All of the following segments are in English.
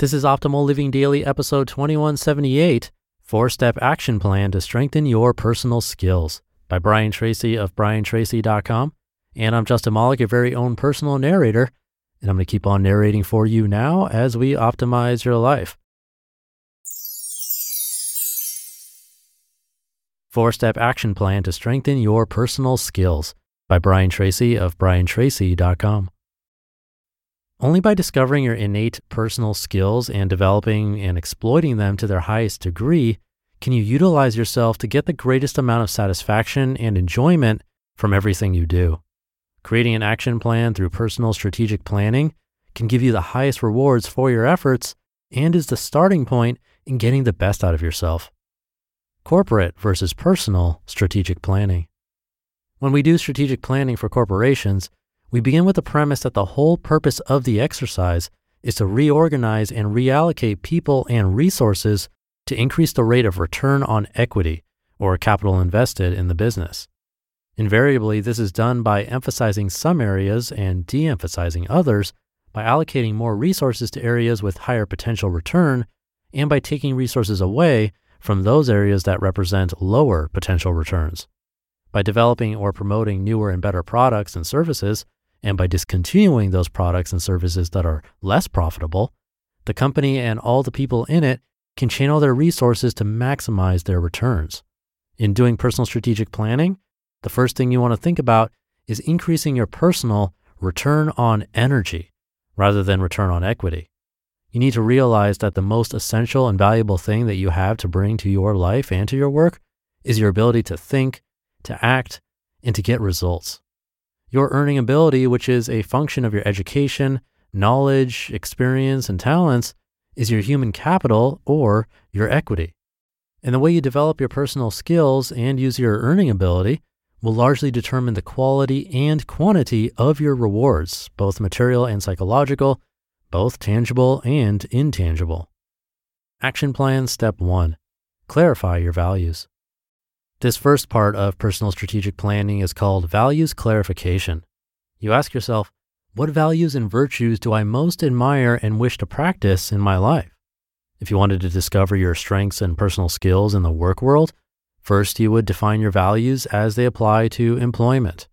This is Optimal Living Daily, episode 2178 Four Step Action Plan to Strengthen Your Personal Skills by Brian Tracy of briantracy.com. And I'm Justin Malik, your very own personal narrator. And I'm going to keep on narrating for you now as we optimize your life. Four Step Action Plan to Strengthen Your Personal Skills by Brian Tracy of briantracy.com. Only by discovering your innate personal skills and developing and exploiting them to their highest degree can you utilize yourself to get the greatest amount of satisfaction and enjoyment from everything you do. Creating an action plan through personal strategic planning can give you the highest rewards for your efforts and is the starting point in getting the best out of yourself. Corporate versus personal strategic planning. When we do strategic planning for corporations, we begin with the premise that the whole purpose of the exercise is to reorganize and reallocate people and resources to increase the rate of return on equity or capital invested in the business. Invariably, this is done by emphasizing some areas and de emphasizing others, by allocating more resources to areas with higher potential return, and by taking resources away from those areas that represent lower potential returns. By developing or promoting newer and better products and services, and by discontinuing those products and services that are less profitable, the company and all the people in it can channel their resources to maximize their returns. In doing personal strategic planning, the first thing you want to think about is increasing your personal return on energy rather than return on equity. You need to realize that the most essential and valuable thing that you have to bring to your life and to your work is your ability to think, to act, and to get results. Your earning ability, which is a function of your education, knowledge, experience, and talents, is your human capital or your equity. And the way you develop your personal skills and use your earning ability will largely determine the quality and quantity of your rewards, both material and psychological, both tangible and intangible. Action Plan Step 1 Clarify your values. This first part of personal strategic planning is called values clarification. You ask yourself, what values and virtues do I most admire and wish to practice in my life? If you wanted to discover your strengths and personal skills in the work world, first you would define your values as they apply to employment.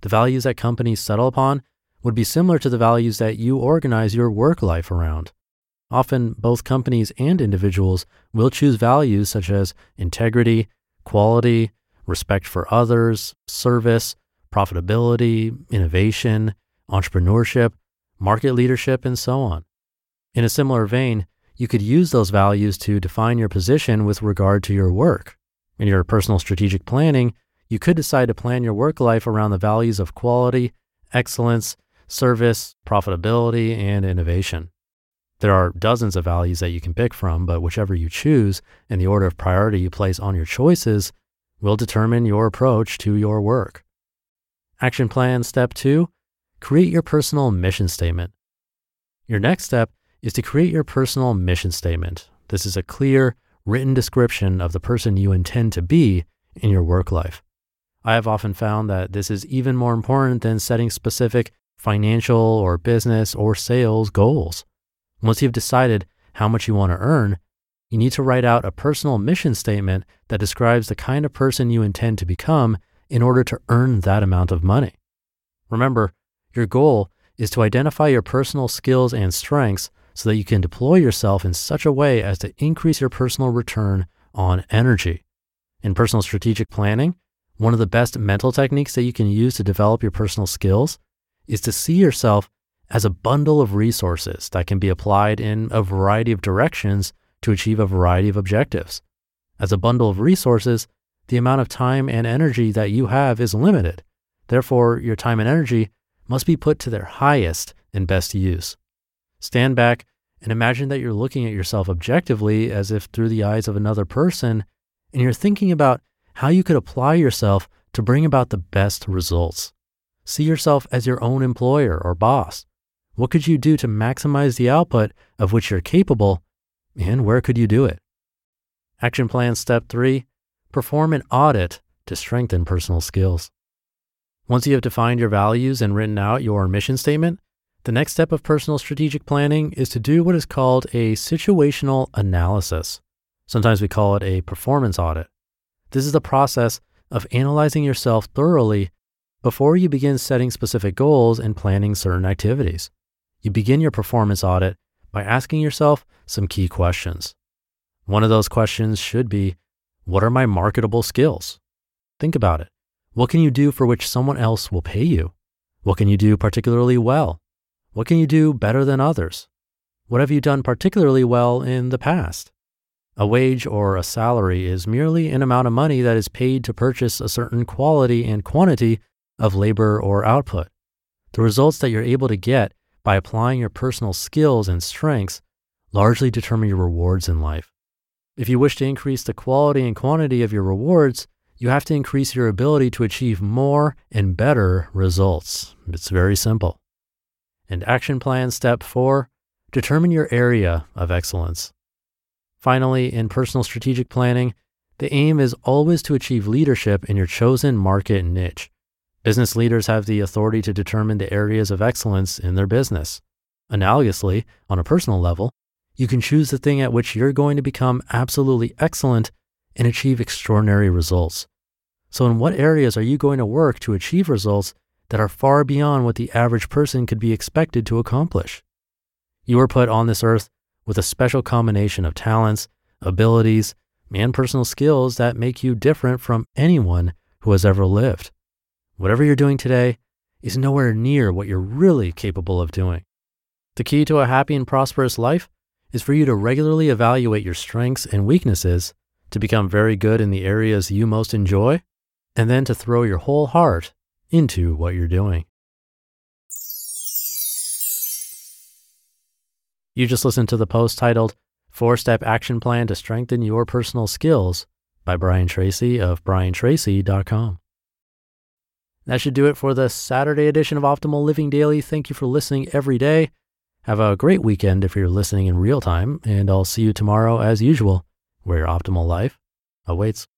The values that companies settle upon would be similar to the values that you organize your work life around. Often, both companies and individuals will choose values such as integrity, quality, respect for others, service, profitability, innovation, entrepreneurship, market leadership, and so on. In a similar vein, you could use those values to define your position with regard to your work. In your personal strategic planning, you could decide to plan your work life around the values of quality, excellence, service, profitability, and innovation. There are dozens of values that you can pick from, but whichever you choose and the order of priority you place on your choices will determine your approach to your work. Action plan step two create your personal mission statement. Your next step is to create your personal mission statement. This is a clear, written description of the person you intend to be in your work life. I have often found that this is even more important than setting specific financial or business or sales goals. Once you've decided how much you want to earn, you need to write out a personal mission statement that describes the kind of person you intend to become in order to earn that amount of money. Remember, your goal is to identify your personal skills and strengths so that you can deploy yourself in such a way as to increase your personal return on energy. In personal strategic planning, one of the best mental techniques that you can use to develop your personal skills is to see yourself as a bundle of resources that can be applied in a variety of directions to achieve a variety of objectives. As a bundle of resources, the amount of time and energy that you have is limited. Therefore, your time and energy must be put to their highest and best use. Stand back and imagine that you're looking at yourself objectively as if through the eyes of another person, and you're thinking about how you could apply yourself to bring about the best results. See yourself as your own employer or boss. What could you do to maximize the output of which you're capable, and where could you do it? Action Plan Step 3 Perform an audit to strengthen personal skills. Once you have defined your values and written out your mission statement, the next step of personal strategic planning is to do what is called a situational analysis. Sometimes we call it a performance audit. This is the process of analyzing yourself thoroughly before you begin setting specific goals and planning certain activities. You begin your performance audit by asking yourself some key questions. One of those questions should be What are my marketable skills? Think about it. What can you do for which someone else will pay you? What can you do particularly well? What can you do better than others? What have you done particularly well in the past? A wage or a salary is merely an amount of money that is paid to purchase a certain quality and quantity of labor or output. The results that you're able to get by applying your personal skills and strengths largely determine your rewards in life. If you wish to increase the quality and quantity of your rewards, you have to increase your ability to achieve more and better results. It's very simple. And action plan step four determine your area of excellence. Finally, in personal strategic planning, the aim is always to achieve leadership in your chosen market niche. Business leaders have the authority to determine the areas of excellence in their business. Analogously, on a personal level, you can choose the thing at which you're going to become absolutely excellent and achieve extraordinary results. So, in what areas are you going to work to achieve results that are far beyond what the average person could be expected to accomplish. You were put on this earth with a special combination of talents, abilities, and personal skills that make you different from anyone who has ever lived. Whatever you're doing today is nowhere near what you're really capable of doing. The key to a happy and prosperous life is for you to regularly evaluate your strengths and weaknesses to become very good in the areas you most enjoy, and then to throw your whole heart into what you're doing. You just listened to the post titled Four Step Action Plan to Strengthen Your Personal Skills by Brian Tracy of briantracy.com. That should do it for the Saturday edition of Optimal Living Daily. Thank you for listening every day. Have a great weekend if you're listening in real time, and I'll see you tomorrow as usual, where your optimal life awaits.